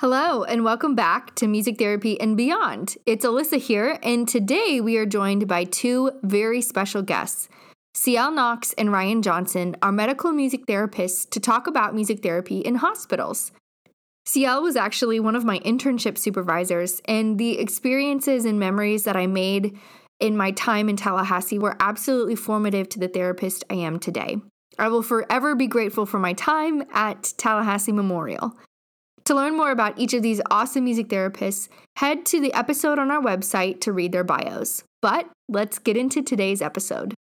Hello, and welcome back to Music Therapy and Beyond. It's Alyssa here, and today we are joined by two very special guests. Ciel Knox and Ryan Johnson are medical music therapists to talk about music therapy in hospitals. Ciel was actually one of my internship supervisors, and the experiences and memories that I made in my time in Tallahassee were absolutely formative to the therapist I am today. I will forever be grateful for my time at Tallahassee Memorial. To learn more about each of these awesome music therapists, head to the episode on our website to read their bios. But let's get into today's episode.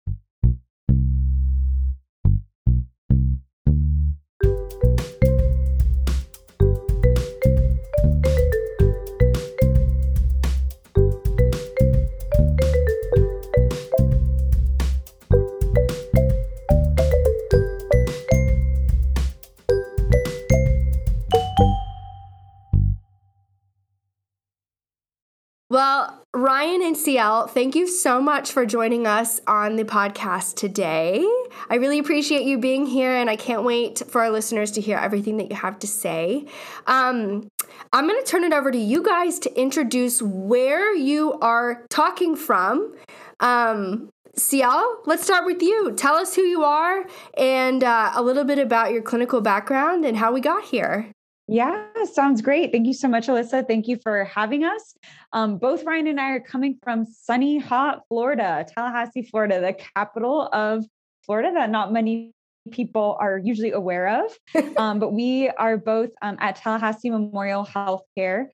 Well, Ryan and Ciel, thank you so much for joining us on the podcast today. I really appreciate you being here, and I can't wait for our listeners to hear everything that you have to say. Um, I'm going to turn it over to you guys to introduce where you are talking from. Um, Ciel, let's start with you. Tell us who you are and uh, a little bit about your clinical background and how we got here. Yeah, sounds great. Thank you so much, Alyssa. Thank you for having us. Um, both Ryan and I are coming from sunny, hot Florida, Tallahassee, Florida, the capital of Florida that not many people are usually aware of. um, but we are both um, at Tallahassee Memorial Healthcare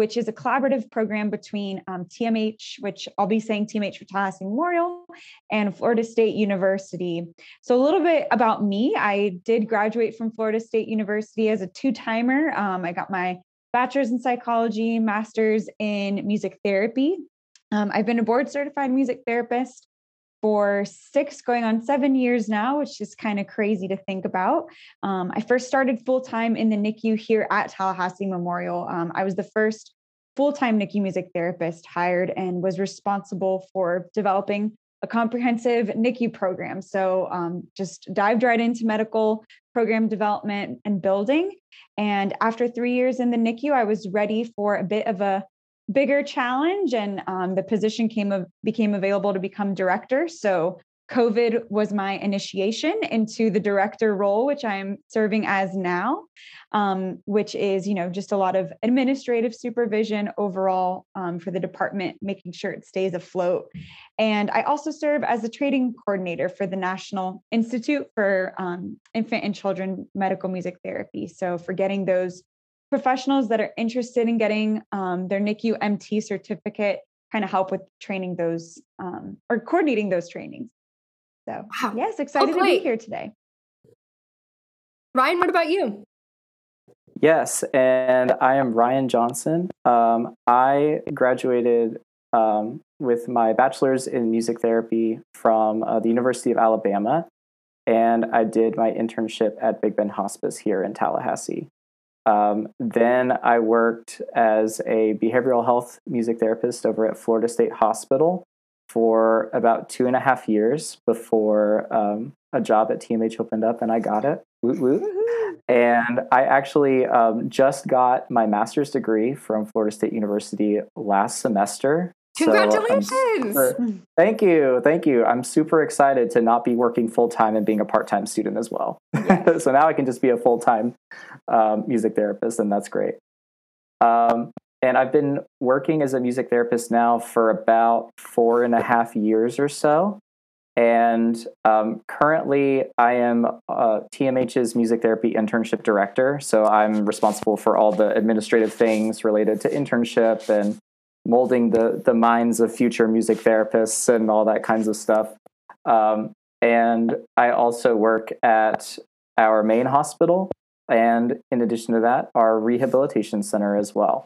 which is a collaborative program between um, TMH, which I'll be saying TMH for Tallahassee Memorial, and Florida State University. So, a little bit about me I did graduate from Florida State University as a two timer. Um, I got my bachelor's in psychology, master's in music therapy. Um, I've been a board certified music therapist for six, going on seven years now, which is kind of crazy to think about. Um, I first started full time in the NICU here at Tallahassee Memorial. Um, I was the first full time NICU music therapist hired and was responsible for developing a comprehensive NICU program. So um, just dived right into medical program development and building. And after three years in the NICU, I was ready for a bit of a bigger challenge and um, the position came of, became available to become director so covid was my initiation into the director role which i'm serving as now um, which is you know just a lot of administrative supervision overall um, for the department making sure it stays afloat and i also serve as a training coordinator for the national institute for um, infant and children medical music therapy so for getting those professionals that are interested in getting um, their NICU MT certificate kind of help with training those um, or coordinating those trainings. So, wow. yes, excited oh, to be here today. Ryan, what about you? Yes, and I am Ryan Johnson. Um, I graduated um, with my bachelor's in music therapy from uh, the University of Alabama, and I did my internship at Big Bend Hospice here in Tallahassee. Um, then I worked as a behavioral health music therapist over at Florida State Hospital for about two and a half years before um, a job at TMH opened up and I got it. And I actually um, just got my master's degree from Florida State University last semester. Congratulations! So thank you. Thank you. I'm super excited to not be working full time and being a part time student as well. Yes. so now I can just be a full time um, music therapist, and that's great. Um, and I've been working as a music therapist now for about four and a half years or so. And um, currently, I am uh, TMH's music therapy internship director. So I'm responsible for all the administrative things related to internship and molding the the minds of future music therapists and all that kinds of stuff. Um, and I also work at our main hospital, and in addition to that, our rehabilitation center as well.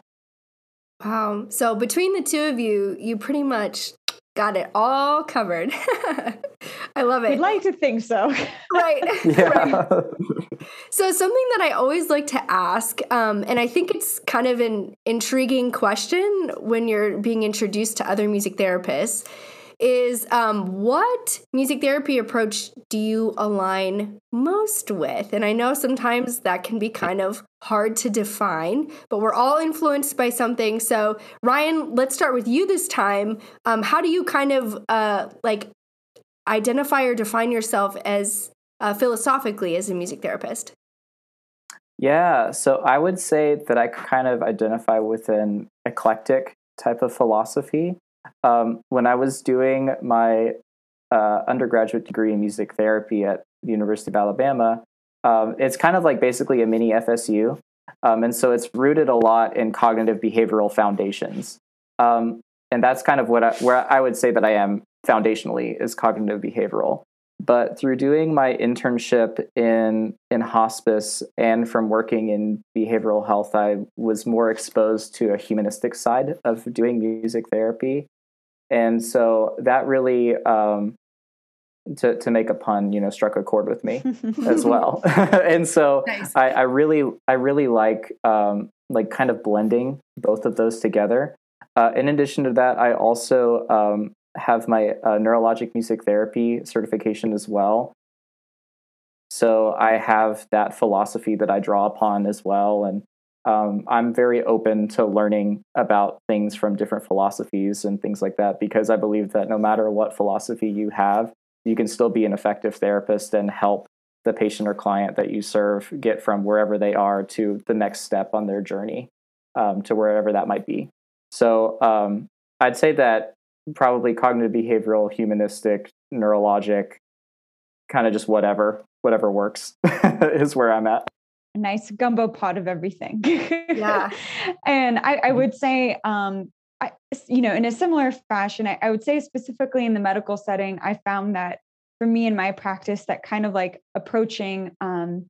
Wow! So between the two of you, you pretty much got it all covered. I love it. We'd like to think so. right. Yeah. right. So, something that I always like to ask, um, and I think it's kind of an intriguing question when you're being introduced to other music therapists, is um, what music therapy approach do you align most with? And I know sometimes that can be kind of hard to define, but we're all influenced by something. So, Ryan, let's start with you this time. Um, how do you kind of uh, like identify or define yourself as uh, philosophically as a music therapist? Yeah, so I would say that I kind of identify with an eclectic type of philosophy. Um, when I was doing my uh, undergraduate degree in music therapy at the University of Alabama, um, it's kind of like basically a mini FSU. Um, and so it's rooted a lot in cognitive behavioral foundations. Um, and that's kind of what I, where I would say that I am foundationally is cognitive behavioral. But through doing my internship in in hospice and from working in behavioral health, I was more exposed to a humanistic side of doing music therapy, and so that really, um, to to make a pun, you know, struck a chord with me as well. and so nice. I, I, really I really like um, like kind of blending both of those together. Uh, in addition to that, I also um, have my uh, neurologic music therapy certification as well. So I have that philosophy that I draw upon as well. And um, I'm very open to learning about things from different philosophies and things like that because I believe that no matter what philosophy you have, you can still be an effective therapist and help the patient or client that you serve get from wherever they are to the next step on their journey um, to wherever that might be. So um, I'd say that probably cognitive behavioral, humanistic, neurologic, kind of just whatever, whatever works is where I'm at. A nice gumbo pot of everything. Yeah. and I, I, would say, um, I, you know, in a similar fashion, I, I would say specifically in the medical setting, I found that for me in my practice, that kind of like approaching um,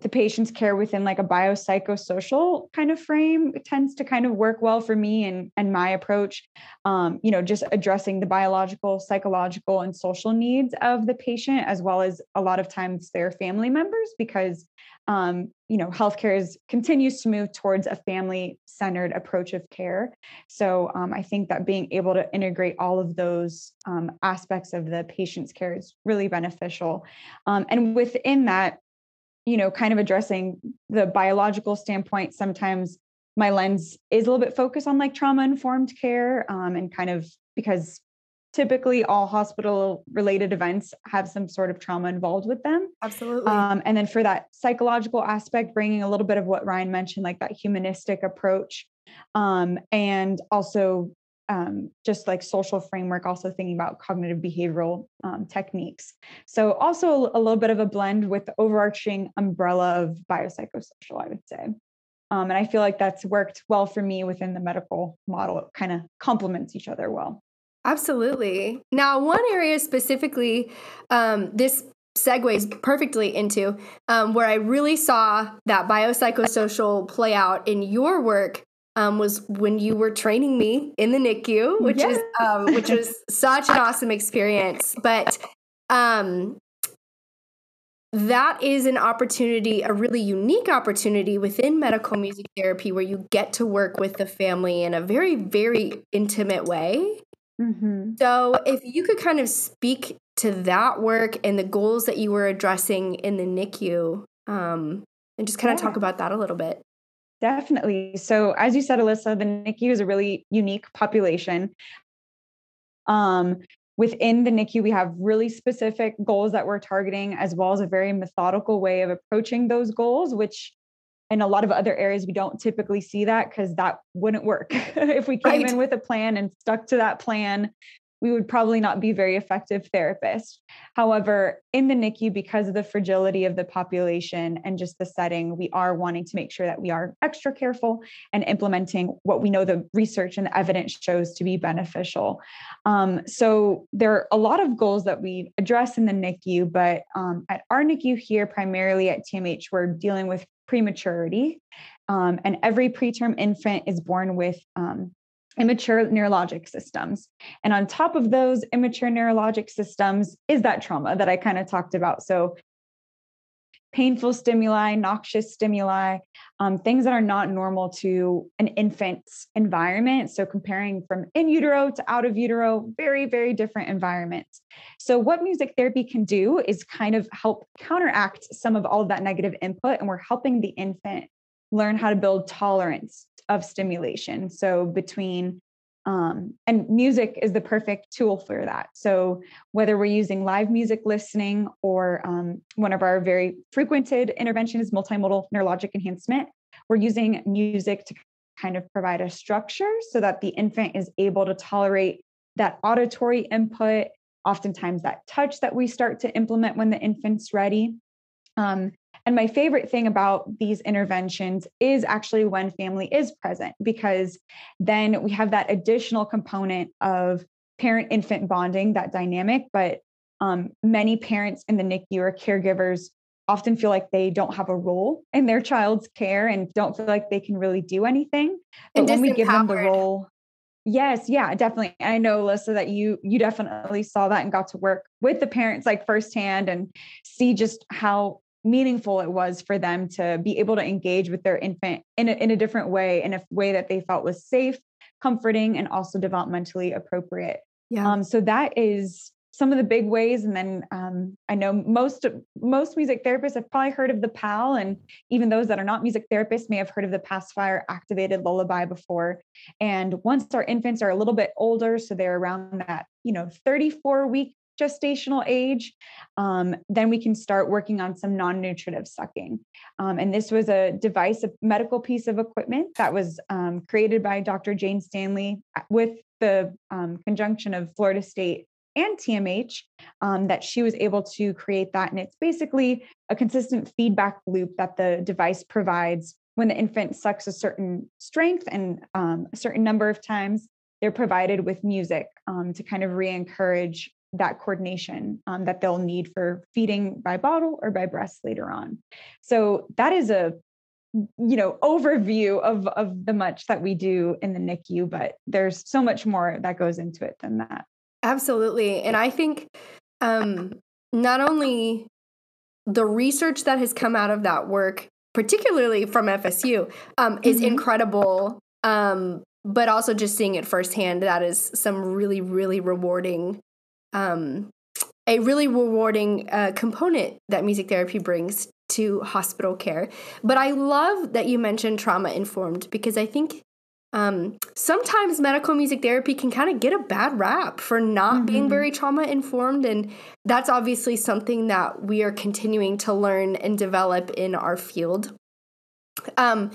the patient's care within like a biopsychosocial kind of frame tends to kind of work well for me and and my approach um, you know just addressing the biological psychological and social needs of the patient as well as a lot of times their family members because um, you know healthcare is continues to move towards a family centered approach of care. So um, i think that being able to integrate all of those um, aspects of the patient's care is really beneficial. Um, and within that you know, kind of addressing the biological standpoint, sometimes my lens is a little bit focused on like trauma informed care um, and kind of because typically all hospital related events have some sort of trauma involved with them. Absolutely. Um, and then for that psychological aspect, bringing a little bit of what Ryan mentioned, like that humanistic approach. Um, and also um, just like social framework, also thinking about cognitive behavioral um, techniques. So, also a little bit of a blend with the overarching umbrella of biopsychosocial, I would say. Um, and I feel like that's worked well for me within the medical model. It kind of complements each other well. Absolutely. Now, one area specifically, um, this segues perfectly into um, where I really saw that biopsychosocial play out in your work um, was when you were training me in the NICU, which yes. is um, which was such an awesome experience. But um, that is an opportunity, a really unique opportunity within medical music therapy, where you get to work with the family in a very, very intimate way. Mm-hmm. So, if you could kind of speak to that work and the goals that you were addressing in the NICU, um, and just kind of talk about that a little bit. Definitely. So, as you said, Alyssa, the NICU is a really unique population. Um, within the NICU, we have really specific goals that we're targeting, as well as a very methodical way of approaching those goals, which in a lot of other areas, we don't typically see that because that wouldn't work. if we came right. in with a plan and stuck to that plan, we would probably not be very effective therapists. However, in the NICU, because of the fragility of the population and just the setting, we are wanting to make sure that we are extra careful and implementing what we know the research and the evidence shows to be beneficial. Um, so there are a lot of goals that we address in the NICU, but um, at our NICU here, primarily at TMH, we're dealing with prematurity. Um, and every preterm infant is born with um, immature neurologic systems. And on top of those immature neurologic systems is that trauma that I kind of talked about. So painful stimuli, noxious stimuli, um, things that are not normal to an infant's environment. So, comparing from in utero to out of utero, very, very different environments. So, what music therapy can do is kind of help counteract some of all of that negative input, and we're helping the infant learn how to build tolerance of stimulation. So, between um, and music is the perfect tool for that. So, whether we're using live music listening or um, one of our very frequented interventions, multimodal neurologic enhancement, we're using music to kind of provide a structure so that the infant is able to tolerate that auditory input, oftentimes that touch that we start to implement when the infant's ready. Um, and my favorite thing about these interventions is actually when family is present, because then we have that additional component of parent infant bonding, that dynamic. But um, many parents in the NICU or caregivers often feel like they don't have a role in their child's care and don't feel like they can really do anything. But and when we give them the role, Yes, yeah, definitely. I know, Alyssa, that you you definitely saw that and got to work with the parents like firsthand and see just how meaningful it was for them to be able to engage with their infant in a, in a different way, in a way that they felt was safe, comforting, and also developmentally appropriate. Yeah. Um, so that is some of the big ways. And then um, I know most most music therapists have probably heard of the PAL, and even those that are not music therapists may have heard of the pacifier activated lullaby before. And once our infants are a little bit older, so they're around that you know 34 week gestational age, um, then we can start working on some non nutritive sucking. Um, and this was a device, a medical piece of equipment that was um, created by Dr. Jayne Standley uh, with the um, conjunction of Florida State and TMH um, that she was able to create that. And it's basically a consistent feedback loop that the device provides when the infant sucks a certain strength and um, a certain number of times. They're provided with music um, to kind of re encourage that coordination um, that they'll need for feeding by bottle or by breast later on. So that is a you know overview of of the much that we do in the NICU, but there's so much more that goes into it than that. Absolutely, and I think um, not only the research that has come out of that work, particularly from FSU, um, is mm-hmm. incredible. Um, but also just seeing it firsthand, that is some really, really rewarding um, a really rewarding uh, component that music therapy brings to hospital care. But I love that you mentioned trauma informed because I think um, sometimes medical music therapy can kind of get a bad rap for not mm-hmm. being very trauma informed. And that's obviously something that we are continuing to learn and develop in our field. Um,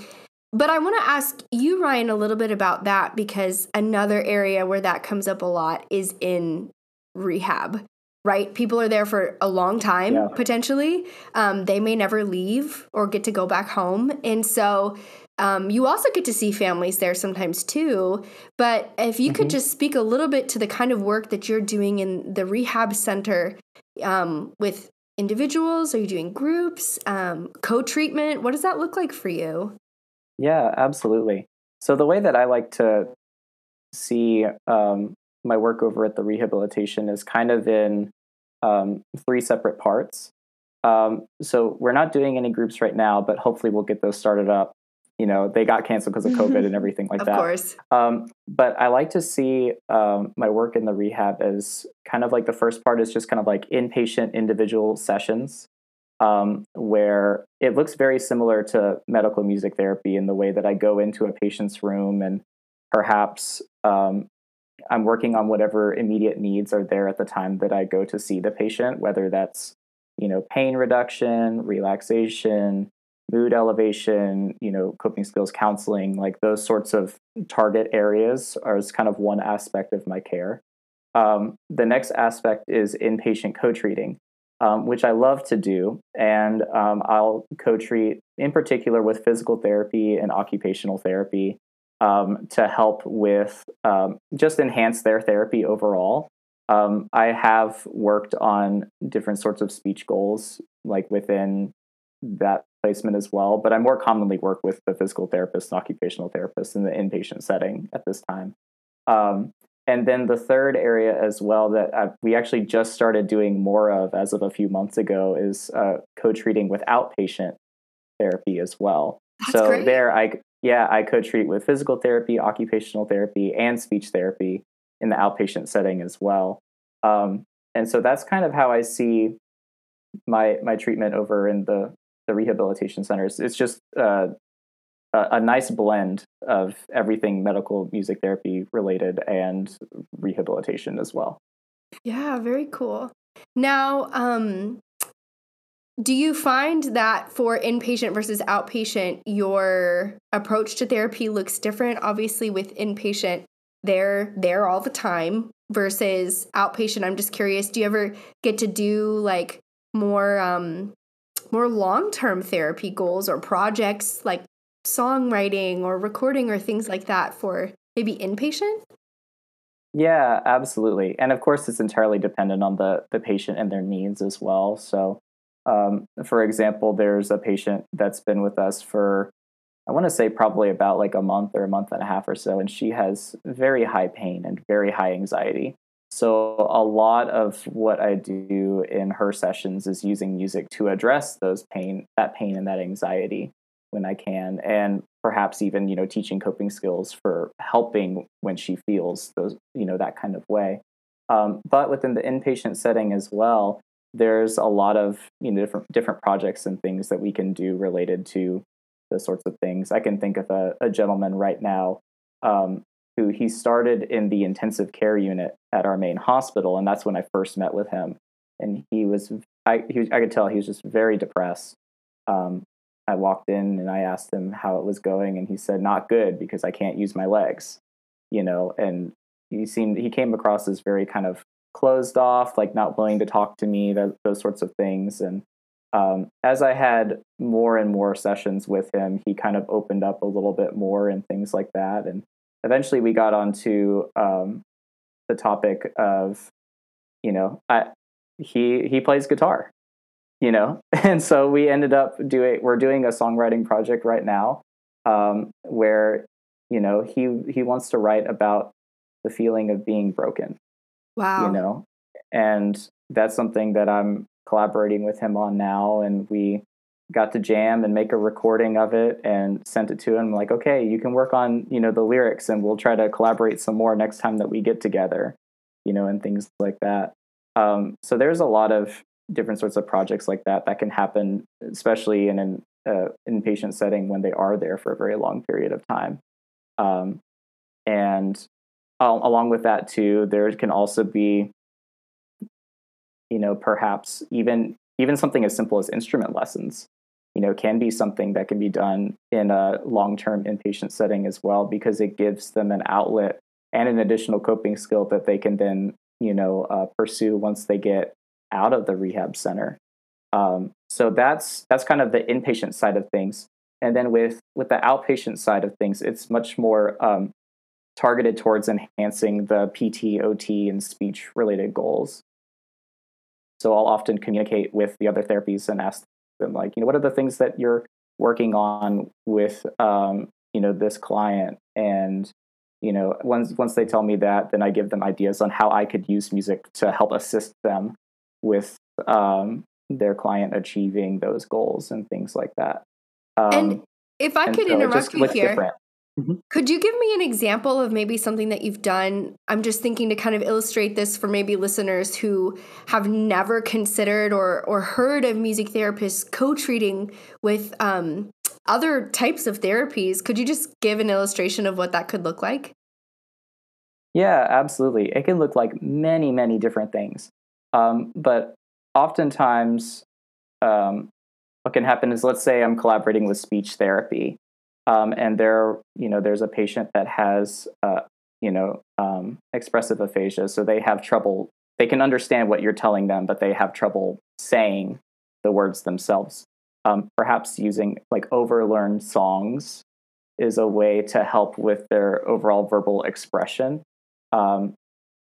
but I want to ask you, Ryan, a little bit about that because another area where that comes up a lot is in rehab right? People are there for a long time yeah. potentially. Um, they may never leave or get to go back home. And so um, you also get to see families there sometimes too. But if you mm-hmm. could just speak a little bit to the kind of work that you're doing in the rehab center um, with individuals, are you doing groups, um, co treatment? What does that look like for you? Yeah, absolutely. So the way that I like to see um, my work over at the rehabilitation is kind of in um, three separate parts. Um, so we're not doing any groups right now, but hopefully we'll get those started up. You know, they got canceled because of COVID and everything like of that. Of course. Um, but I like to see um, my work in the rehab as kind of like the first part is just kind of like inpatient individual sessions um, where it looks very similar to medical music therapy in the way that I go into a patient's room and perhaps um, I'm working on whatever immediate needs are there at the time that I go to see the patient, whether that's, you know, pain reduction, relaxation, mood elevation, you know, coping skills counseling, like those sorts of target areas are kind of one aspect of my care. Um, the next aspect is inpatient co-treating, um, which I love to do, and um, I'll co-treat in particular with physical therapy and occupational therapy um, to help with um, just enhance their therapy overall. Um, I have worked on different sorts of speech goals, like within that placement as well, but I more commonly work with the physical therapist and occupational therapist in the inpatient setting at this time. Um, and then the third area as well that I've, we actually just started doing more of as of a few months ago is uh, co-treating with outpatient therapy as well. That's so great. there, I yeah, I co-treat with physical therapy, occupational therapy, and speech therapy in the outpatient setting as well. Um, and so that's kind of how I see my my treatment over in the the rehabilitation centers. It's just uh, a, a nice blend of everything medical music therapy related and rehabilitation as well. Yeah, very cool. Now, um, do you find that for inpatient versus outpatient, your approach to therapy looks different? Obviously, with inpatient, they're there all the time versus outpatient. I'm just curious, do you ever get to do like more um more long-term therapy goals or projects like songwriting or recording or things like that for maybe inpatient? Yeah, absolutely. And of course, it's entirely dependent on the, the patient and their needs as well. So, um, for example, there's a patient that's been with us for, I want to say probably about like a month or a month and a half or so, and she has very high pain and very high anxiety. So, a lot of what I do in her sessions is using music to address those pain, that pain and that anxiety when I can, and perhaps even you know teaching coping skills for helping when she feels those you know that kind of way. Um, but within the inpatient setting as well, there's a lot of you know different different projects and things that we can do related to those sorts of things. I can think of a, a gentleman right now um, who he started in the intensive care unit at our main hospital, and that's when I first met with him. And he was I he was, I could tell he was just very depressed. Um, I walked in and I asked him how it was going, and he said, "Not good because I can't use my legs." You know, and he seemed he came across as very kind of closed off, like not willing to talk to me, that, those sorts of things. And um, as I had more and more sessions with him, he kind of opened up a little bit more and things like that. And eventually, we got onto um, the topic of, you know, I, he he plays guitar you know and so we ended up doing we're doing a songwriting project right now um, where you know he he wants to write about the feeling of being broken Wow. you know and that's something that i'm collaborating with him on now and we got to jam and make a recording of it and sent it to him like okay you can work on you know the lyrics and we'll try to collaborate some more next time that we get together you know and things like that um, so there's a lot of different sorts of projects like that that can happen, especially in an uh, inpatient setting when they are there for a very long period of time. Um, and along with that too, there can also be, you know, perhaps even even something as simple as instrument lessons. You know, can be something that can be done in a long-term inpatient setting as well, because it gives them an outlet and an additional coping skill that they can then, you know, uh, pursue once they get out of the rehab center. Um, so that's that's kind of the inpatient side of things. And then with with the outpatient side of things, it's much more um, targeted towards enhancing the PT, OT, and speech related goals. So I'll often communicate with the other therapies and ask them like, you know, what are the things that you're working on with um, you know this client and you know once once they tell me that then i give them ideas on how i could use music to help assist them with um, their client achieving those goals and things like that. Um, and if I could so interrupt you here, different. Could you give me an example of maybe something that you've done? I'm just thinking to kind of illustrate this for maybe listeners who have never considered or or heard of music therapists co-treating with um, other types of therapies. Could you just give an illustration of what that could look like? Yeah, absolutely. It can look like many, many different things. Um, but oftentimes, um, what can happen is, let's say I'm collaborating with speech therapy, um, and there, you know, there's a patient that has, uh, you know, um, expressive aphasia, so they have trouble. They can understand what you're telling them, but they have trouble saying the words themselves. Um, perhaps using like overlearned songs is a way to help with their overall verbal expression. Um,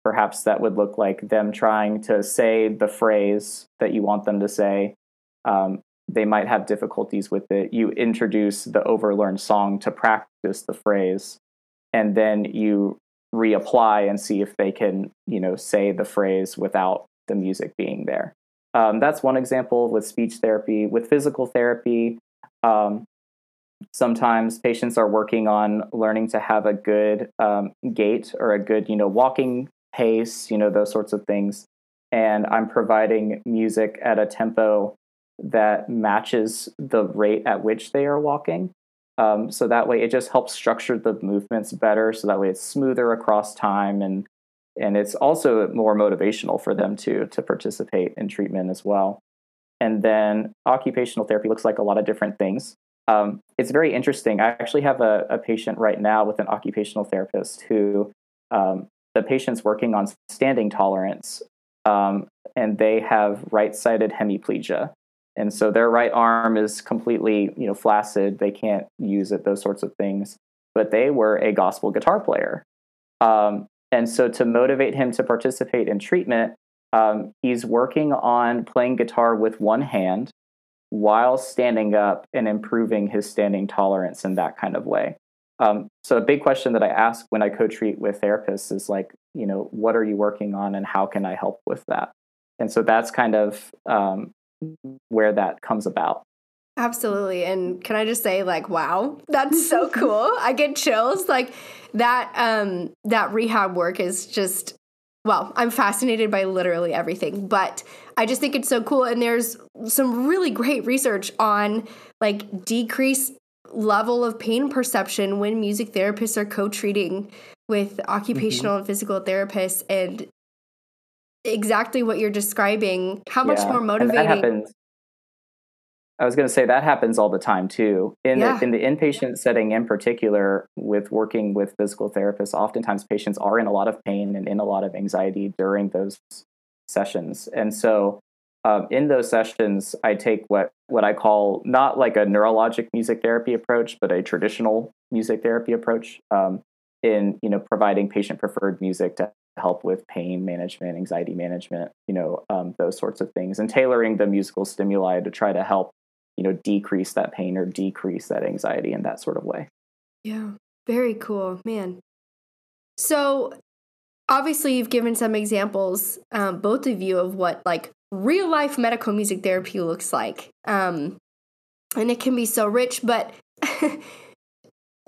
perhaps that would look like them trying to say the phrase that you want them to say. Um, they might have difficulties with it. You introduce the overlearned song to practice the phrase, and then you reapply and see if they can, you know, say the phrase without the music being there. Um, that's one example with speech therapy. With physical therapy, um, sometimes patients are working on learning to have a good um, gait or a good, you know, walking pace, you know, those sorts of things. And I'm providing music at a tempo that matches the rate at which they are walking. Um, so that way, it just helps structure the movements better. So that way, it's smoother across time, and and it's also more motivational for them to to participate in treatment as well. And then occupational therapy looks like a lot of different things. Um, it's very interesting. I actually have a, a, patient right now with an occupational therapist who um, the patient's working on standing tolerance, um, and they have right-sided hemiplegia and so their right arm is completely you know flaccid. They can't use it those sorts of things. But they were a gospel guitar player. Um, and so to motivate him to participate in treatment um, he's working on playing guitar with one hand while standing up and improving his standing tolerance in that kind of way. Um, so a big question that i ask when i co-treat with therapists is like you know what are you working on and how can i help with that? And so that's kind of um, where that comes about. Absolutely. And can I just say like wow, that's so cool. I get chills like that um that rehab work is just well, I'm fascinated by literally everything, but I just think it's so cool and there's some really great research on like decreased level of pain perception when music therapists are co-treating with occupational mm-hmm. and physical therapists and exactly what you're describing how much more motivating I was going to say that happens all the time too. In yeah. the, in the inpatient setting, in particular, with working with physical therapists, oftentimes patients are in a lot of pain and in a lot of anxiety during those sessions. And so, um, in those sessions, I take what what I call not like a neurologic music therapy approach, but a traditional music therapy approach. Um, in you know providing patient preferred music to help with pain management, anxiety management, you know, um, those sorts of things, and tailoring the musical stimuli to try to help, you know, decrease that pain or decrease that anxiety in that sort of way. Yeah, very cool, man. So, obviously, you've given some examples, um, both of you, of what like real life medical music therapy looks like, um, and it can be so rich, but.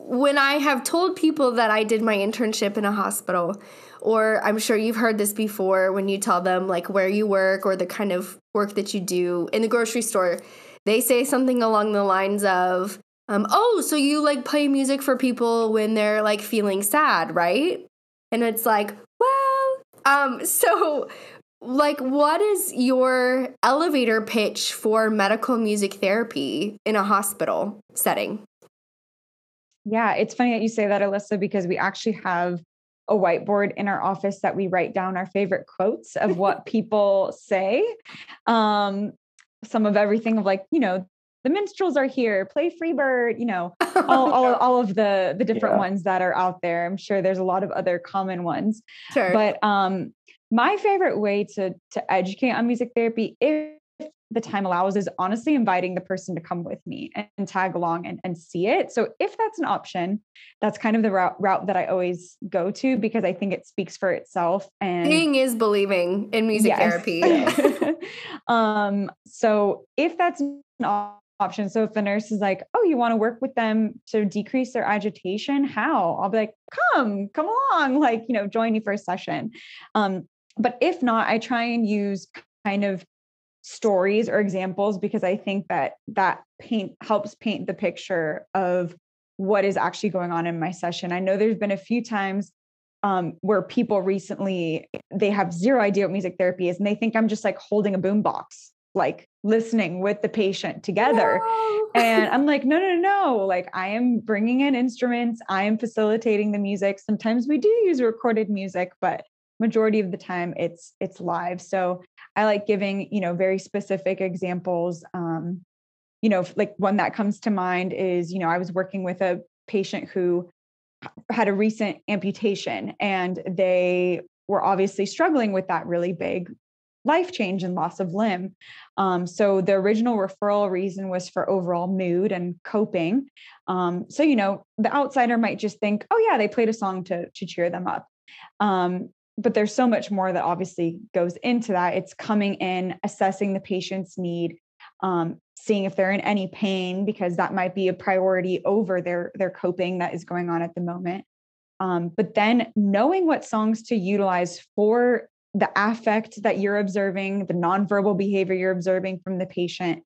when I have told people that I did my internship in a hospital, or I'm sure you've heard this before when you tell them like where you work or the kind of work that you do in the grocery store, they say something along the lines of, um, oh, so you like play music for people when they're like feeling sad, right? And it's like, well, um, so like what is your elevator pitch for medical music therapy in a hospital setting? Yeah, it's funny that you say that, Alyssa, because we actually have a whiteboard in our office that we write down our favorite quotes of what people say. Um, some of everything of like, you know, the minstrels are here, play free bird, you know, all, all, all of the the different yeah. ones that are out there. I'm sure there's a lot of other common ones. Sure. But um my favorite way to to educate on music therapy, if the time allows is honestly inviting the person to come with me and, and, tag along and, and see it. So if that's an option, that's kind of the route, route that I always go to because I think it speaks for itself. And seeing is believing in music yes. therapy. um, so if that's an option, so if the nurse is like, oh, you want to work with them to decrease their agitation, how? I'll be like, come, come along, like, you know, join me for a session. Um, but if not, I try and use kind of stories or examples because I think that that paint helps paint the picture of what is actually going on in my session. I know there's been a few times um, where people recently they have zero idea what music therapy is and they think I'm just like holding a boombox, like listening with the patient together. No. and I'm like, no, no, no. Like I am bringing in instruments. I am facilitating the music. Sometimes we do use recorded music, but majority of the time it's it's live. So I like giving, you know, very specific examples. Um, you know, like one that comes to mind is, you know, I was working with a patient who had a recent amputation and they were obviously struggling with that really big life change and loss of limb. Um, so the original referral reason was for overall mood and coping. Um, so you know, the outsider might just think, "Oh yeah, they played a song to to cheer them up," Um, but there's so much more that obviously goes into that. It's coming in, assessing the patient's need, um, seeing if they're in any pain because that might be a priority over their their coping that is going on at the moment. Um, but then knowing what songs to utilize for the affect that you're observing, the nonverbal behavior you're observing from the patient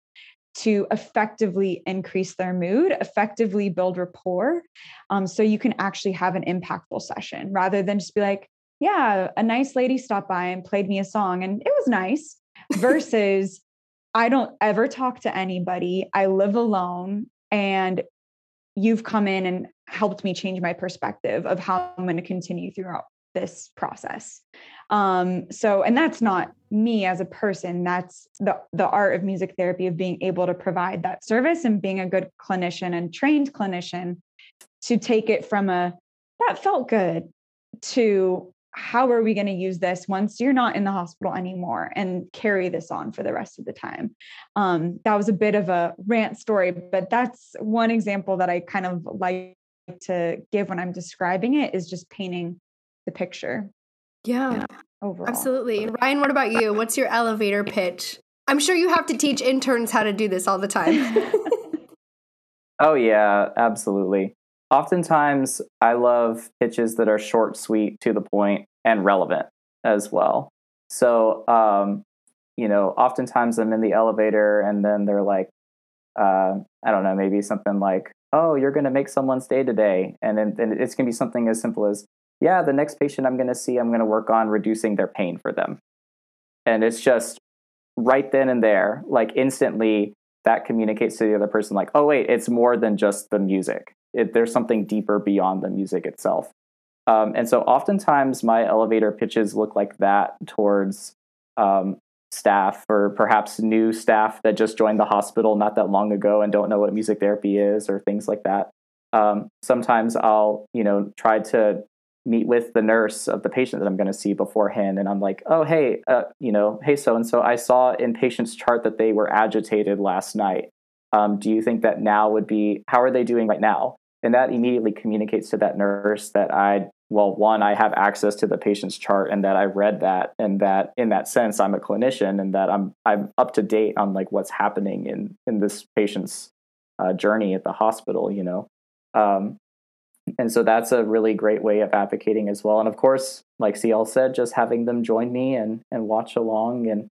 to effectively increase their mood, effectively build rapport. Um, so you can actually have an impactful session rather than just be like, yeah, a nice lady stopped by and played me a song and it was nice versus I don't ever talk to anybody. I live alone and you've come in and helped me change my perspective of how I'm going to continue throughout this process. Um, so, and that's not me as a person. That's the the art of music therapy of being able to provide that service and being a good clinician and trained clinician to take it from a that felt good to how are we going to use this once you're not in the hospital anymore and carry this on for the rest of the time? Um, that was a bit of a rant story but that's one example that i kind of like to give when i'm describing it is just painting the picture yeah, overall. absolutely. Ryan what about you? What's your elevator pitch? I'm sure you have to teach interns how to do this all the time. Oh yeah absolutely oftentimes I love pitches that are short, sweet, to the point, and relevant as well. So, um, you know, oftentimes I'm in the elevator and then they're like, uh, I don't know, maybe something like, oh, you're going to make someone's day today. And then it's going to be something as simple as, yeah, the next patient I'm going to see, I'm going to work on reducing their pain for them. And it's just right then and there, like instantly, that communicates to the other person, like, oh, wait, it's more than just the music it, there's something deeper beyond the music itself. Um, and so oftentimes my elevator pitches look like that towards um, staff or perhaps new staff that just joined the hospital not that long ago and don't know what music therapy is or things like that. Um, sometimes I'll, you know, try to meet with the nurse of the patient that I'm going to see beforehand, and I'm like, oh, hey, uh, you know, hey, so and so, I saw in patient's chart that they were agitated last night. Um, do you think that now would be how are they doing right now? And that immediately communicates to that nurse that I well one I have access to the patient's chart and that I read that and that in that sense I'm a clinician and that I'm I'm up to date on like what's happening in in this patient's uh, journey at the hospital you know? Um, and so that's a really great way of advocating as well. And of course like Ciel said just having them join me and and watch along and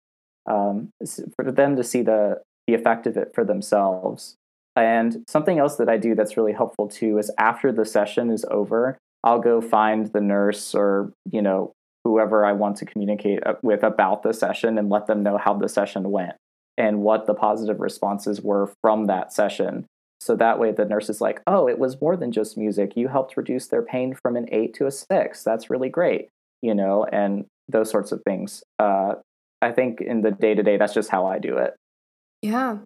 um, for them to see the the effect of it for themselves and something else that I do that's really helpful too is after the session is over, I'll go find the nurse or, you know, whoever I want to communicate uh, with about the session and let them know how the session went and what the positive responses were from that session. So that way the nurse is like, oh, it was more than just music. You helped reduce their pain from an eight to a six. That's really great, you know, and those sorts of things. Uh, I think in the day to day, that's just how I do it. Yeah.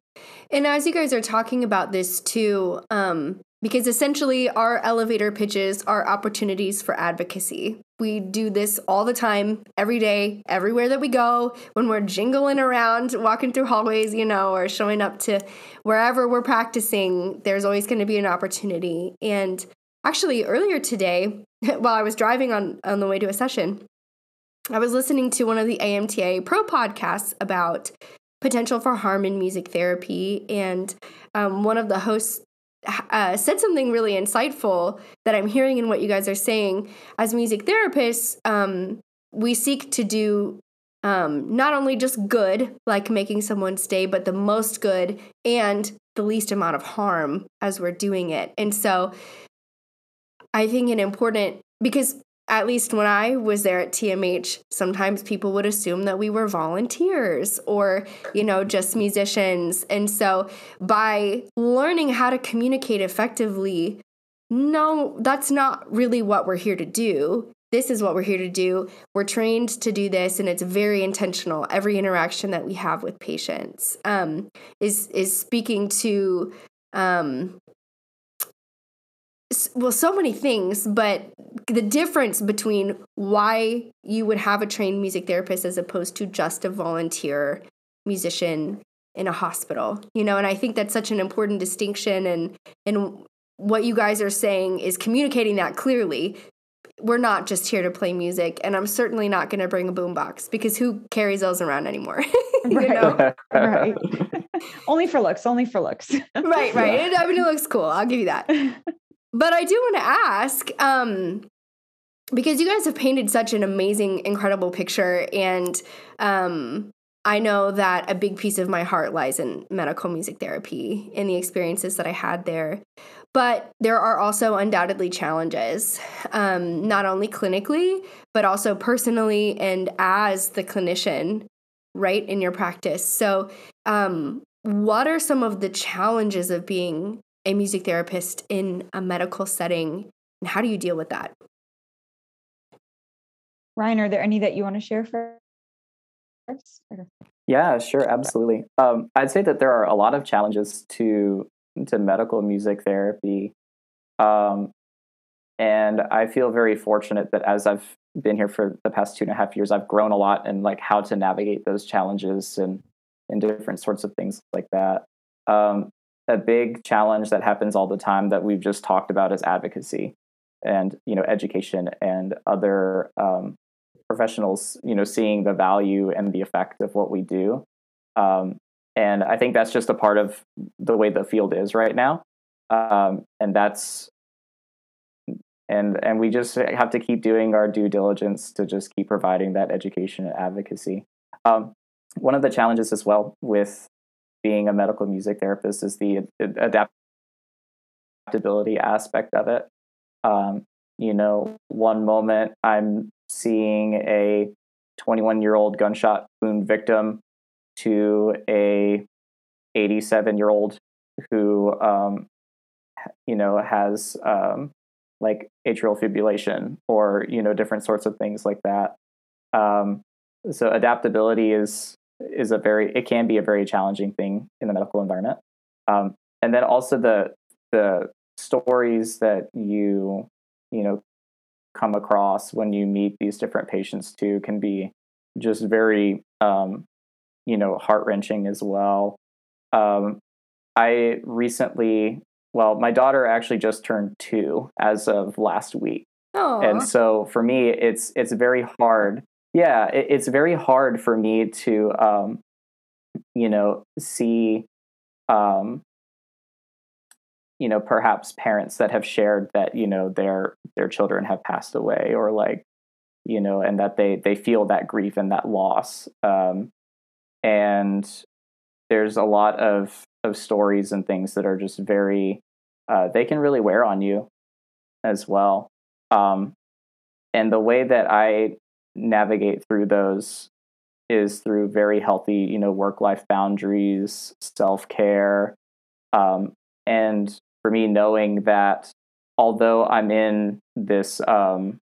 And as you guys are talking about this too, um, because essentially our elevator pitches are opportunities for advocacy. We do this all the time, every day, everywhere that we go, when we're jingling around, walking through hallways, you know, or showing up to wherever we're practicing, there's always going to be an opportunity. And actually, earlier today, while I was driving on, on the way to a session, I was listening to one of the AMTA Pro podcasts about potential for harm in music therapy. And um, one of the hosts uh, said something really insightful that I'm hearing in what you guys are saying. As music therapists, um, we seek to do um, not only just good, like making someone stay, but the most good and the least amount of harm as we're doing it. And so I think an important, because at least when I was there at TMH, sometimes people would assume that we were volunteers or, you know, just musicians. And so by learning how to communicate effectively, no, that's not really what we're here to do. This is what we're here to do. We're trained to do this, and it's very intentional. Every interaction that we have with patients um, is is speaking to um, well so many things but the difference between why you would have a trained music therapist as opposed to just a volunteer musician in a hospital you know and i think that's such an important distinction and and what you guys are saying is communicating that clearly we're not just here to play music, and I'm certainly not going to bring a boombox because who carries those around anymore? right. right. only for looks. Only for looks. right. Right. Yeah. I mean, it looks cool. I'll give you that. But I do want to ask, um, because you guys have painted such an amazing, incredible picture, and um, I know that a big piece of my heart lies in medical music therapy and the experiences that I had there. But there are also undoubtedly challenges, um, not only clinically, but also personally and as the clinician, right, in your practice. So, um, what are some of the challenges of being a music therapist in a medical setting, and how do you deal with that? Ryan, are there any that you want to share first? Yeah, sure, absolutely. Um, I'd say that there are a lot of challenges to to medical music therapy, um, and I feel very fortunate that as I've been here for the past two and a half years, I've grown a lot in like how to navigate those challenges and and different sorts of things like that. Um, a big challenge that happens all the time that we've just talked about is advocacy and you know education and other um, professionals you know seeing the value and the effect of what we do. Um, and i think that's just a part of the way the field is right now. Um, and that's and and we just have to keep doing our due diligence to just keep providing that education and advocacy. Um, one of the challenges as well with being a medical music therapist is the adaptability aspect of it. Um, you know, one moment I'm seeing a 21 year old gunshot wound victim to a 87 year old who, um, you know, has um, like atrial fibrillation or you know different sorts of things like that. Um, so adaptability is is a very it can be a very challenging thing in the medical environment um, and then also the the stories that you you know come across when you meet these different patients too can be just very um, you know heart wrenching as well. Um, i recently well my daughter actually just turned two as of last week. Aww. and so for me it's it's very hard. Yeah it, it's very hard for me to um, you know see um, you know perhaps parents that have shared that you know their their children have passed away or like you know and that they they feel that grief and that loss. Um, and there's a lot of of stories and things that are just very uh, they can really wear on you as well. Um, and the way that i navigate through those is through very healthy, you know, work life boundaries, self care, um, and for me, knowing that although I'm in this um,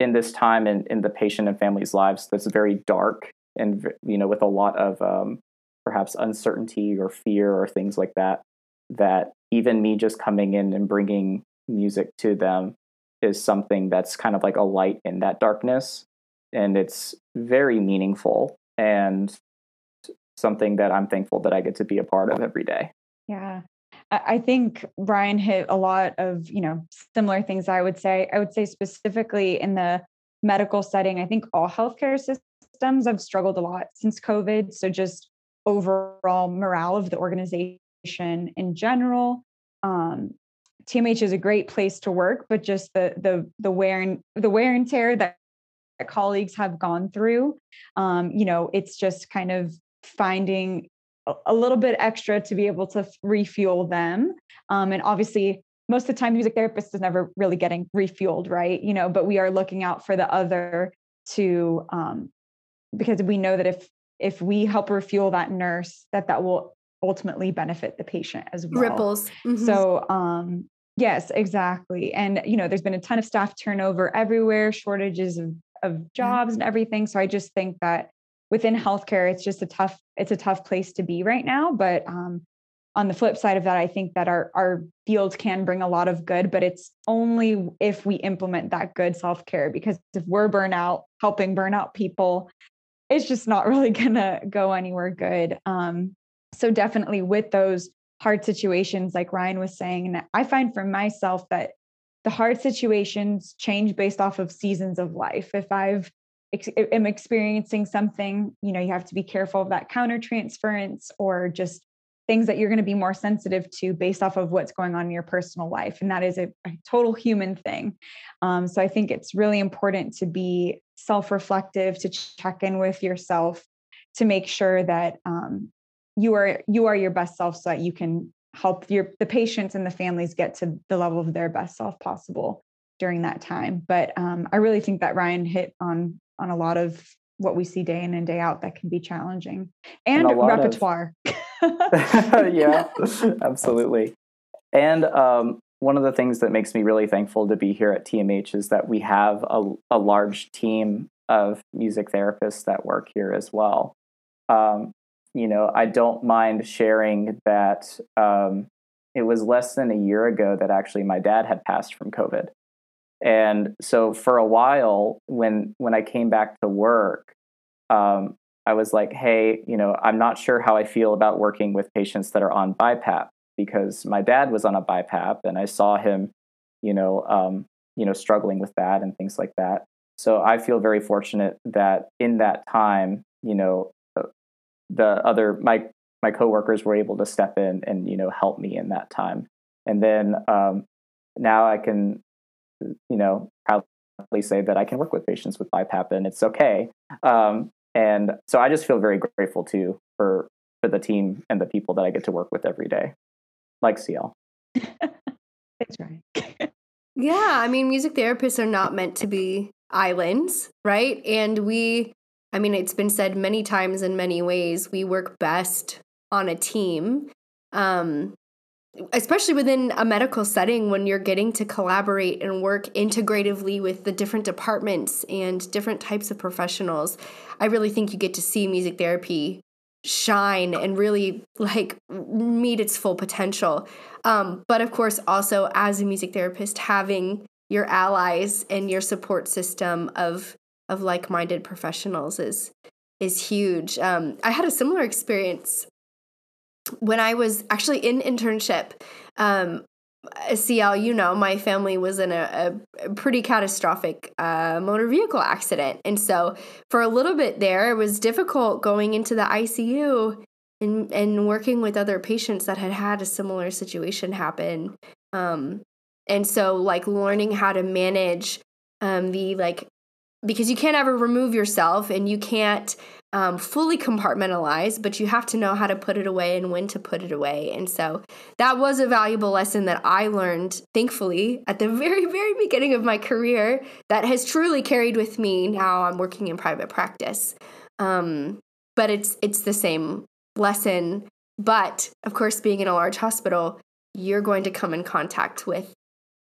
in this time in, in the patient and family's lives that's very dark and you know with a lot of um, perhaps uncertainty or fear or things like that that even me just coming in and bringing music to them is something that's kind of like a light in that darkness. And it's very meaningful and something that I'm thankful that I get to be a part of every day. Yeah. I think Brian hit a lot of, you know, similar things I would say. I would say specifically in the medical setting, I think all healthcare systems have struggled a lot since COVID. So just overall morale of the organization in general, um, TMH is a great place to work, but just the the the wear and the wear and tear that colleagues have gone through, um, you know, it's just kind of finding a, little bit extra to be able to refuel them. Um, and obviously, most of the time, music therapist is never really getting refueled, right? You know, but we are looking out for the other to um, because we know that if if we help refuel that nurse, that that will ultimately benefit the patient as well. Ripples. Mm-hmm. So um, Yes, exactly. And you know, there's been a ton of staff turnover everywhere, shortages of, of jobs and everything. So I just think that within healthcare, it's just a tough, it's a tough place to be right now. But um, on the flip side of that, I think that our our field can bring a lot of good, but it's only if we implement that good self-care. Because if we're burnout, helping burnout people, it's just not really gonna go anywhere good. Um, so definitely with those hard situations like Ryan was saying and I find for myself that the hard situations change based off of seasons of life. If I've am experiencing something, you know, you have to be careful of that counter transference or just things that you're going to be more sensitive to based off of what's going on in your personal life. And that is a, a total human thing. Um, so I think it's really important to be self reflective, to check in with yourself, to make sure that um, you are you are your best self so that you can help your the patients and the families get to the level of their best self possible during that time but um, i really think that ryan hit on on a lot of what we see day in and day out that can be challenging and, and repertoire of... yeah absolutely. And um, one of the things that makes me really thankful to be here at tmh is that we have a, a large team of music therapists that work here as well. Um, you know, I don't mind sharing that um, it was less than a year ago that actually my dad had passed from COVID. And so for a while, when when I came back to work, um, I was like, hey, you know, I'm not sure how I feel about working with patients that are on BiPAP because my dad was on a BiPAP and I saw him, you know, um, you know, struggling with that and things like that. So I feel very fortunate that in that time, you know, the other my my coworkers were able to step in and you know help me in that time and then um, now i can you know proudly say that i can work with patients with BiPAP and it's okay. Um, and so i just feel very grateful too for for the team and the people that i get to work with every day like Ciel that's right. Yeah i mean music therapists are not meant to be islands right? And we I mean, it's been said many times in many ways, we work best on a team. Um, especially within a medical setting when you're getting to collaborate and work integratively with the different departments and different types of professionals i really think you get to see music therapy shine and really like meet its full potential um, but of course also as a music therapist having your allies and your support system of of like-minded professionals is is huge. Um, I had a similar experience when I was actually in internship. Um, Ciel, you know, my family was in a, a pretty catastrophic uh, motor vehicle accident. And so for a little bit there, it was difficult going into the ICU and, and working with other patients that had had a similar situation happen. Um, and so, like, learning how to manage um, the like because you can't ever remove yourself and you can't um, fully compartmentalize, but you have to know how to put it away and when to put it away. And so that was a valuable lesson that I learned, thankfully, at the very, very beginning of my career that has truly carried with me. Now I'm working in private practice. Um, but it's it's the same lesson. But of course, being in a large hospital, you're going to come in contact with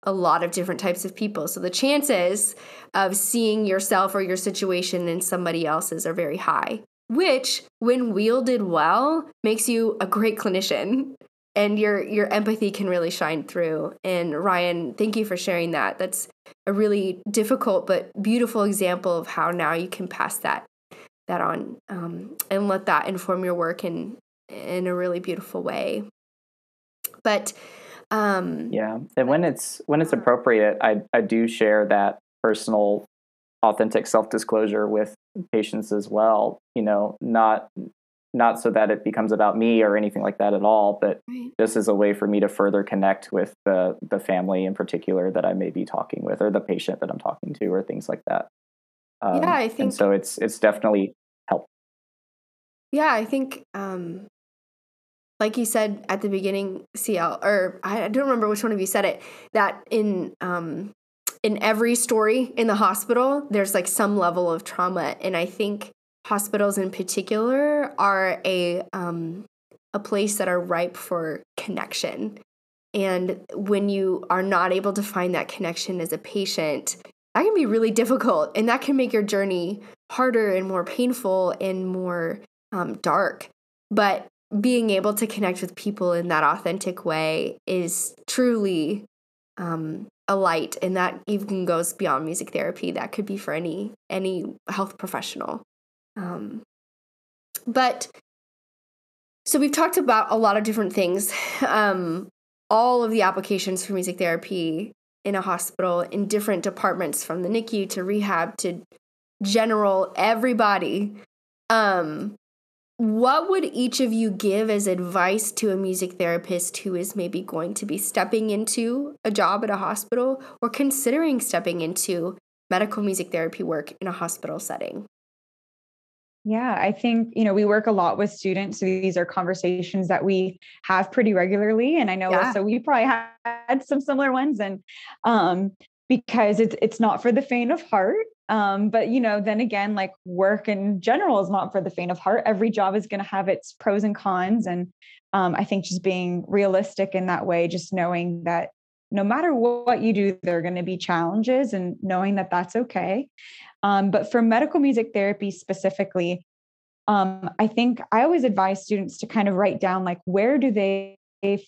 a lot of different types of people. So the chances of seeing yourself or your situation in somebody else's are very high, which, when wielded well, makes you a great clinician. And your your empathy can really shine through. And Ryan, thank you for sharing that. That's a really difficult but beautiful example of how now you can pass that that on um, and let that inform your work in in a really beautiful way. But um, yeah, and when it's when it's appropriate, I I do share that personal, authentic self disclosure with patients as well. You know, not not so that it becomes about me or anything like that at all, but right. just as a way for me to further connect with the the family in particular that I may be talking with, or the patient that I'm talking to, or things like that. Um, yeah, I think. And so it's it's definitely helpful. Yeah, I think um, like you said at the beginning, Ciel, or I don't remember which one of you said it, that in um, in every story in the hospital, there's like some level of trauma, and I think hospitals in particular are a um, a place that are ripe for connection. And when you are not able to find that connection as a patient, that can be really difficult, and that can make your journey harder and more painful and more um, dark. But being able to connect with people in that authentic way is truly um, a light and that even goes beyond music therapy. That could be for any any health professional. Um, but so we've talked about a lot of different things. Um, all of the applications for music therapy in a hospital in different departments from the NICU to rehab to general everybody. Um, what would each of you give as advice to a music therapist who is maybe going to be stepping into a job at a hospital or considering stepping into medical music therapy work in a hospital setting? Yeah, I think, you know, we work a lot with students. So these are conversations that we have pretty regularly. And I know yeah. so we probably had some similar ones. And um, because it's it's not for the faint of heart. Um, but you know, then again, like work in general is not for the faint of heart. Every job is going to have its pros and cons. And um, I think just being realistic in that way, just knowing that no matter what you do, there are going to be challenges and knowing that that's okay. Um, but for medical music therapy specifically, um, I think I always advise students to kind of write down like where do they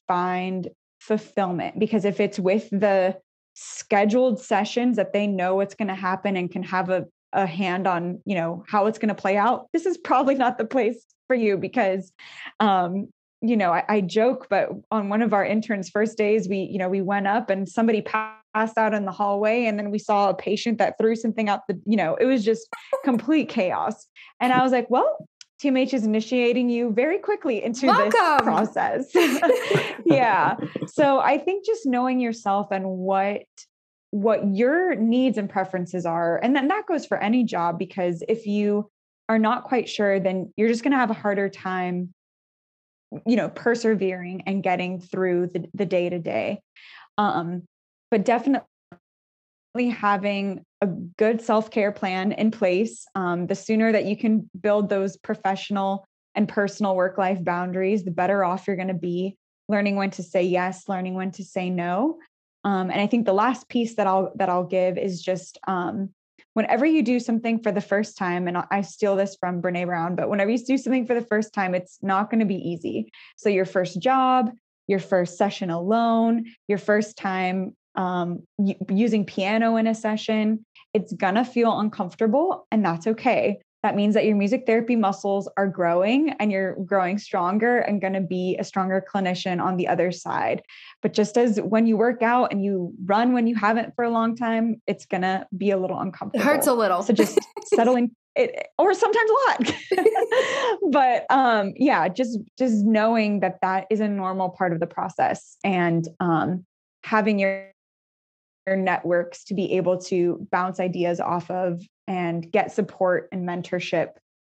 find fulfillment? Because if it's with the scheduled sessions that they know what's going to happen and can have a, a hand on, you know, how it's going to play out, this is probably not the place for you because um, you know, I, I, joke, but on one of our interns' first days, we, you know, we went up and somebody passed out in the hallway, and then we saw a patient that threw something out the, you know, it was just complete chaos. And I was like, well, TMH is initiating you very quickly into Welcome. this process. yeah. So I think just knowing yourself and what what your needs and preferences are, and then that goes for any job because if you are not quite sure, then you're just going to have a harder time you know persevering and getting through the, the day to day um but definitely having a good self-care plan in place um, the sooner that you can build those professional and personal work-life boundaries the better off you're going to be learning when to say yes learning when to say no um, and i think the last piece that i'll that i'll give is just um, whenever you do something for the first time, and I steal this from Brene Brown, but whenever you do something for the first time, it's not going to be easy. So, your first job, your first session alone, your first time um, using piano in a session, it's going to feel uncomfortable, and that's okay that means that your music therapy muscles are growing and you're growing stronger and going to be a stronger clinician on the other side. But just as when you work out and you run when you haven't for a long time, it's going to be a little uncomfortable. It hurts a little. So just settling it or sometimes a lot. but um yeah, just just knowing that that is a normal part of the process and um having your networks to be able to bounce ideas off of and get support and mentorship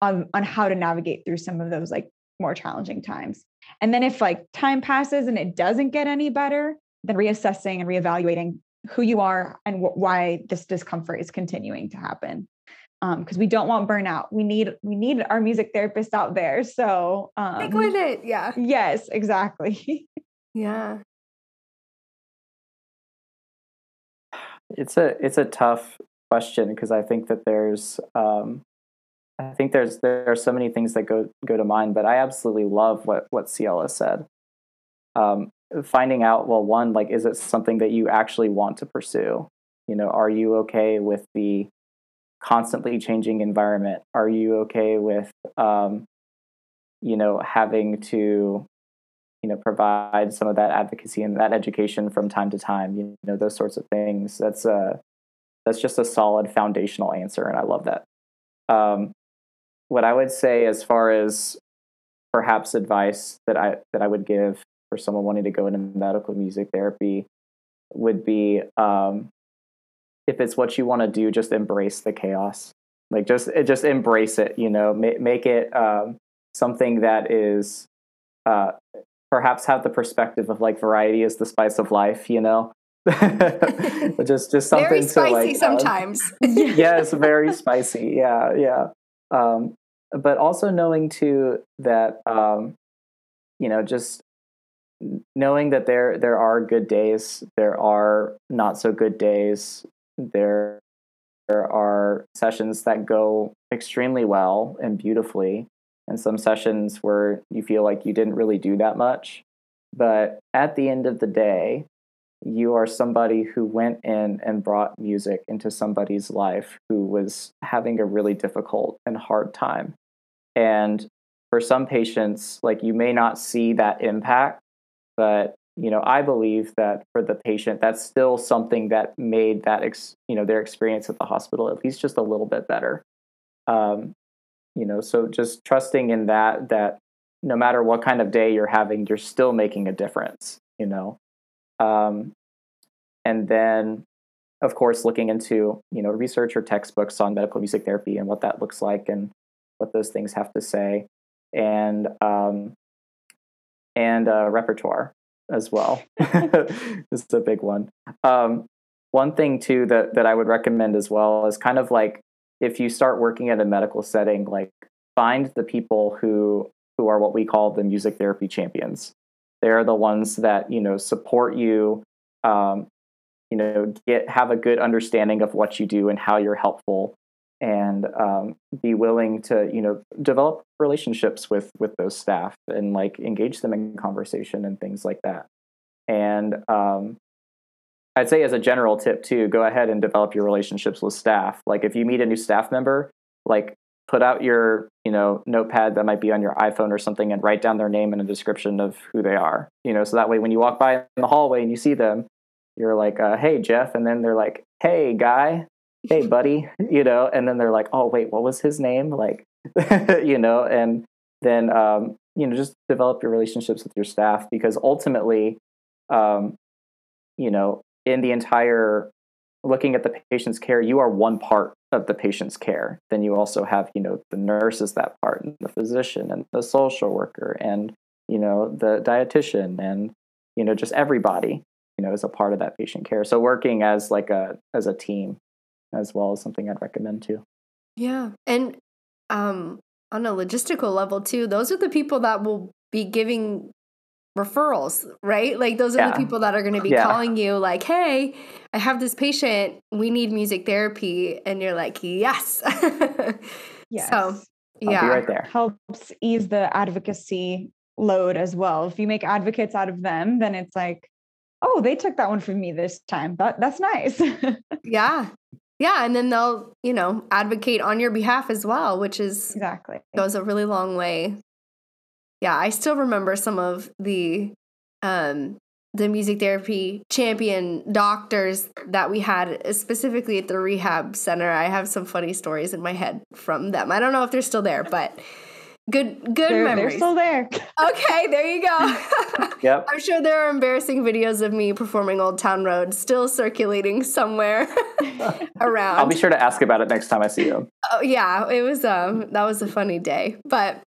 on, on how to navigate through some of those like more challenging times. And then if like time passes and it doesn't get any better, then reassessing and reevaluating who you are and wh- why this discomfort is continuing to happen. Because um, we don't want burnout. We need we need our music therapist out there. So um, stick with it. Yeah. Yes, exactly. yeah. It's a it's a tough question because I think that there's um, I think there's there are so many things that go go to mind, but I absolutely love what what has said. Um, finding out well, one like is it something that you actually want to pursue? You know, are you okay with the constantly changing environment? Are you okay with um, you know having to you know provide some of that advocacy and that education from time to time? You know those sorts of things. That's uh that's just a solid foundational answer, and I love that. Um, what I would say, as far as perhaps advice that I that I would give for someone wanting to go into medical music therapy, would be um, if it's what you want to do, just embrace the chaos. Like just just embrace it. You know, make, make it um, something that is uh, perhaps have the perspective of like variety is the spice of life. You know, just just something very spicy to like sometimes. Um, yes, very spicy. Yeah, yeah. Um, but also knowing too that um, you know just knowing that there there are good days, there are not so good days. There there are sessions that go extremely well and beautifully, and some sessions where you feel like you didn't really do that much. But at the end of the day, you are somebody who went in and brought music into somebody's life who was having a really difficult and hard time. And for some patients, like you may not see that impact, but you know, I believe that for the patient, that's still something that made that, ex, you know, their experience at the hospital at least just a little bit better. Um, you know, so just trusting in that, that no matter what kind of day you're having, you're still making a difference, you know. Um, and then, of course, looking into, you know, research or textbooks on medical music therapy and what that looks like and what those things have to say. And, um, and uh, repertoire as well. this is a big one. Um, one thing too that that I would recommend as well is kind of like if you start working at a medical setting, like find the people who who are what we call the music therapy champions. They're the ones that you know support you, um, you know, get have a good understanding of what you do and how you're helpful, and um, be willing to you know develop relationships with with those staff and like engage them in conversation and things like that and um, i'd say as a general tip too go ahead and develop your relationships with staff. Like if you meet a new staff member like put out your you know notepad that might be on your iphone or something and write down their name and a description of who they are you know? So that way when you walk by in the hallway and you see them you're like uh, hey jeff and then they're like hey guy hey buddy you know? And then they're like oh wait what was his name? Like you know? And then um, you know just develop your relationships with your staff because ultimately um, you know in the entire looking at the patient's care you are one part of the patient's care then you also have you know the nurses that part and the physician and the social worker and you know the dietitian and you know just everybody you know is a part of that patient care so working as like a as a team as well as something I'd recommend too. Yeah. And um, on a logistical level too, those are the people that will be giving referrals, right? Like those are yeah. the people that are going to be yeah. calling you like, "Hey, I have this patient, we need music therapy." And you're like, "Yes." yes. So, yeah. right there. Helps ease the advocacy load as well. If you make advocates out of them, then it's like, "Oh, they took that one from me this time." That that's nice. yeah. Yeah, and then they'll, you know, advocate on your behalf as well, which is exactly goes a really long way. Yeah, I still remember some of the um the music therapy champion doctors that we had specifically at the rehab center. I have some funny stories in my head from them. I don't know if they're still there, but Good, good they're, memories. They're still there. okay, there you go. yep. I'm sure there are embarrassing videos of me performing Old Town Road still circulating somewhere around. I'll be sure to ask about it next time I see you. Oh yeah, it was um that was a funny day. But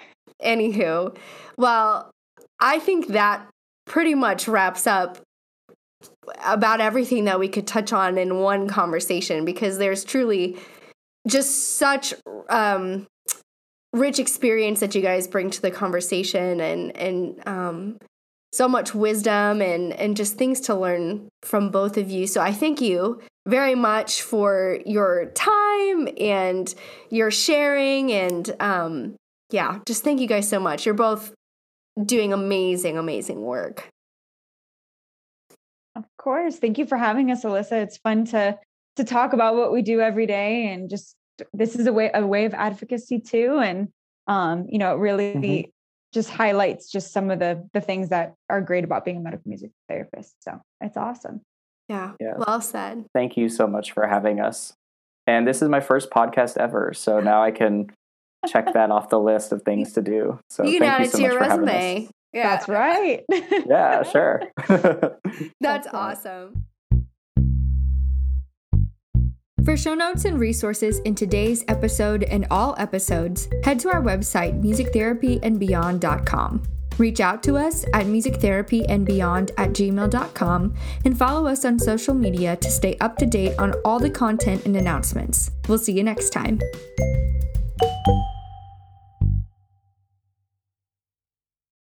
anywho, well, I think that pretty much wraps up about everything that we could touch on in one conversation because there's truly just such um rich experience that you guys bring to the conversation and and um, so much wisdom and and just things to learn from both of you. So I thank you very much for your time and your sharing and um, yeah, just thank you guys so much. You're both doing amazing, amazing work. Of course. Thank you for having us, Alyssa. It's fun to to talk about what we do every day and just this is a way a way of advocacy too and um you know it really mm-hmm. just highlights just some of the the things that are great about being a medical music therapist so it's awesome yeah, yeah. well said thank you so much for having us and this is my first podcast ever so now i can check that off the list of things to do. So you can add it so to your resume. yeah. That's right. Yeah sure. That's awesome. For show notes and resources in today's episode and all episodes, head to our website, musictherapyandbeyond.com. Reach out to us at musictherapyandbeyond at gmail.com and follow us on social media to stay up to date on all the content and announcements. We'll see you next time.